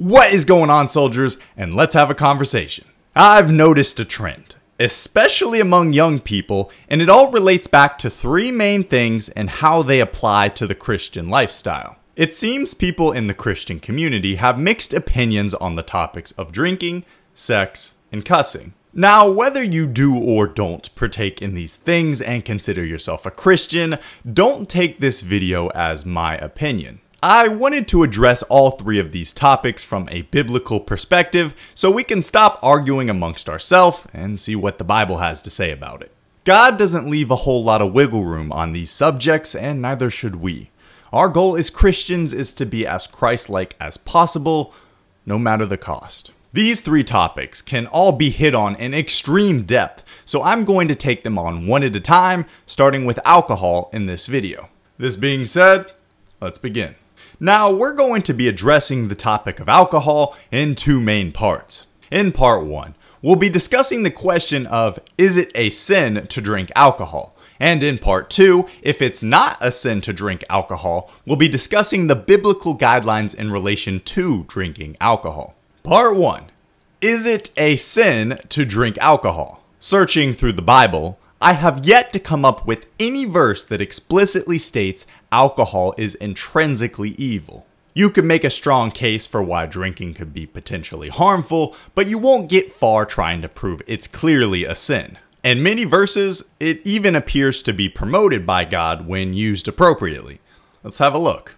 What is going on, soldiers? And let's have a conversation. I've noticed a trend, especially among young people, and it all relates back to three main things and how they apply to the Christian lifestyle. It seems people in the Christian community have mixed opinions on the topics of drinking, sex, and cussing. Now, whether you do or don't partake in these things and consider yourself a Christian, don't take this video as my opinion. I wanted to address all three of these topics from a biblical perspective so we can stop arguing amongst ourselves and see what the Bible has to say about it. God doesn't leave a whole lot of wiggle room on these subjects, and neither should we. Our goal as Christians is to be as Christ like as possible, no matter the cost. These three topics can all be hit on in extreme depth, so I'm going to take them on one at a time, starting with alcohol in this video. This being said, let's begin. Now, we're going to be addressing the topic of alcohol in two main parts. In part one, we'll be discussing the question of is it a sin to drink alcohol? And in part two, if it's not a sin to drink alcohol, we'll be discussing the biblical guidelines in relation to drinking alcohol. Part one Is it a sin to drink alcohol? Searching through the Bible, I have yet to come up with any verse that explicitly states alcohol is intrinsically evil. You could make a strong case for why drinking could be potentially harmful, but you won't get far trying to prove it's clearly a sin. In many verses, it even appears to be promoted by God when used appropriately. Let's have a look.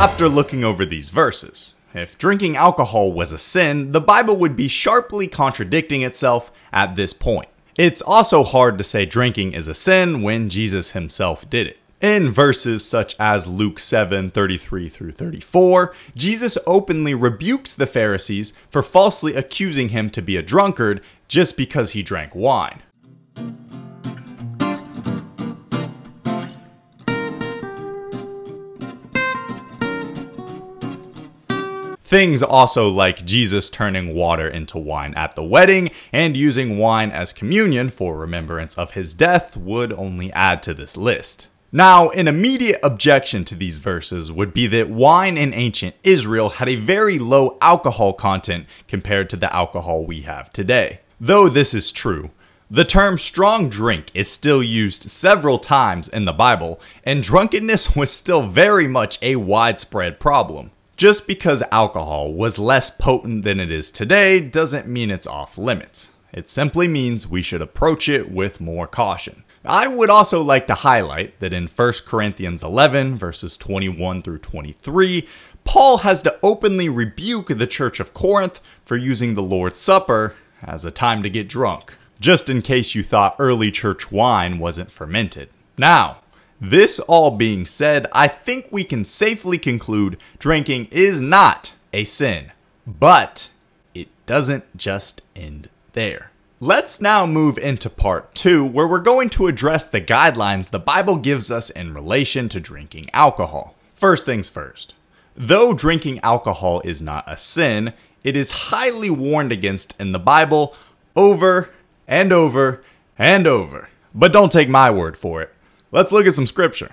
After looking over these verses. If drinking alcohol was a sin, the Bible would be sharply contradicting itself at this point. It's also hard to say drinking is a sin when Jesus himself did it. In verses such as Luke 7 33 through 34, Jesus openly rebukes the Pharisees for falsely accusing him to be a drunkard just because he drank wine. Things also like Jesus turning water into wine at the wedding and using wine as communion for remembrance of his death would only add to this list. Now, an immediate objection to these verses would be that wine in ancient Israel had a very low alcohol content compared to the alcohol we have today. Though this is true, the term strong drink is still used several times in the Bible, and drunkenness was still very much a widespread problem. Just because alcohol was less potent than it is today doesn't mean it's off limits. It simply means we should approach it with more caution. I would also like to highlight that in 1 Corinthians 11, verses 21 through 23, Paul has to openly rebuke the church of Corinth for using the Lord's Supper as a time to get drunk, just in case you thought early church wine wasn't fermented. Now, this all being said, I think we can safely conclude drinking is not a sin, but it doesn't just end there. Let's now move into part two, where we're going to address the guidelines the Bible gives us in relation to drinking alcohol. First things first. Though drinking alcohol is not a sin, it is highly warned against in the Bible over and over and over. But don't take my word for it. Let's look at some scripture.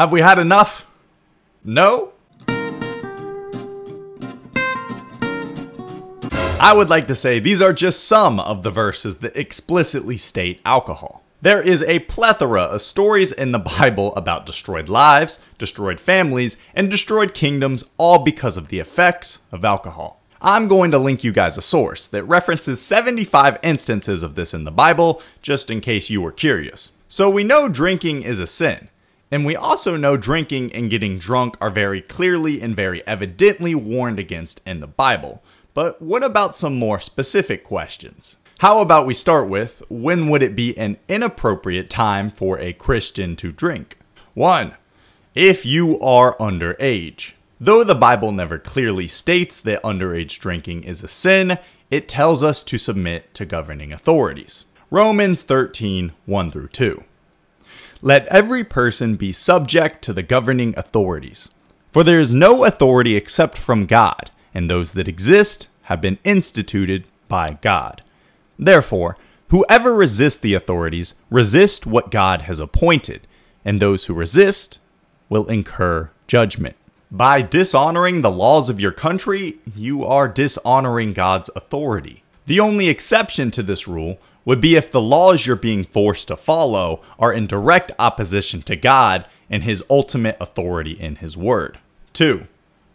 Have we had enough? No? I would like to say these are just some of the verses that explicitly state alcohol. There is a plethora of stories in the Bible about destroyed lives, destroyed families, and destroyed kingdoms, all because of the effects of alcohol. I'm going to link you guys a source that references 75 instances of this in the Bible, just in case you were curious. So we know drinking is a sin. And we also know drinking and getting drunk are very clearly and very evidently warned against in the Bible. But what about some more specific questions? How about we start with when would it be an inappropriate time for a Christian to drink? 1. If you are underage. Though the Bible never clearly states that underage drinking is a sin, it tells us to submit to governing authorities. Romans 13 1 through 2. Let every person be subject to the governing authorities. For there is no authority except from God, and those that exist have been instituted by God. Therefore, whoever resists the authorities resist what God has appointed, and those who resist will incur judgment. By dishonoring the laws of your country, you are dishonoring God's authority. The only exception to this rule would be if the laws you're being forced to follow are in direct opposition to God and His ultimate authority in His Word. 2.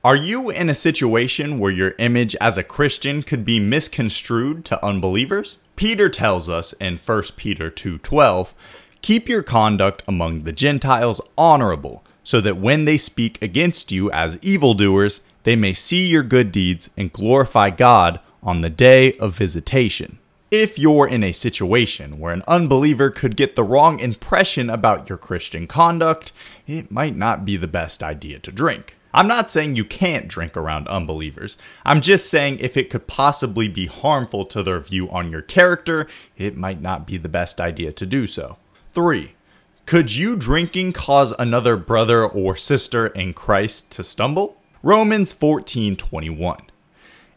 Are you in a situation where your image as a Christian could be misconstrued to unbelievers? Peter tells us in 1 Peter 2:12, "Keep your conduct among the Gentiles honorable, so that when they speak against you as evildoers, they may see your good deeds and glorify God on the day of visitation. If you're in a situation where an unbeliever could get the wrong impression about your Christian conduct, it might not be the best idea to drink. I'm not saying you can't drink around unbelievers. I'm just saying if it could possibly be harmful to their view on your character, it might not be the best idea to do so. 3. Could you drinking cause another brother or sister in Christ to stumble? Romans 14:21.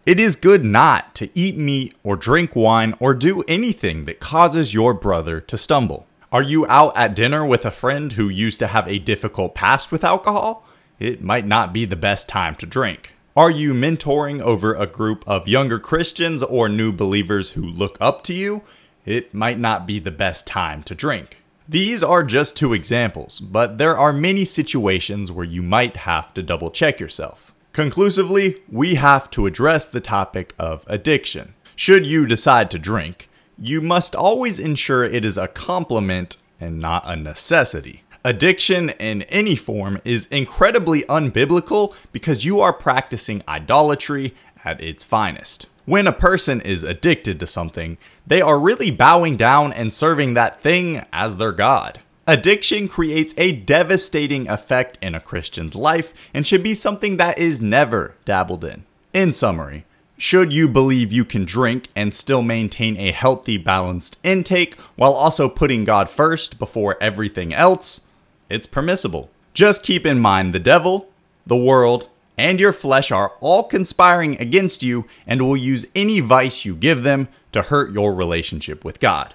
It is good not to eat meat or drink wine or do anything that causes your brother to stumble. Are you out at dinner with a friend who used to have a difficult past with alcohol? It might not be the best time to drink. Are you mentoring over a group of younger Christians or new believers who look up to you? It might not be the best time to drink. These are just two examples, but there are many situations where you might have to double check yourself. Conclusively, we have to address the topic of addiction. Should you decide to drink, you must always ensure it is a complement and not a necessity. Addiction in any form is incredibly unbiblical because you are practicing idolatry at its finest. When a person is addicted to something, they are really bowing down and serving that thing as their God. Addiction creates a devastating effect in a Christian's life and should be something that is never dabbled in. In summary, should you believe you can drink and still maintain a healthy, balanced intake while also putting God first before everything else, it's permissible. Just keep in mind the devil, the world, and your flesh are all conspiring against you and will use any vice you give them to hurt your relationship with God.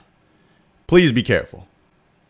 Please be careful.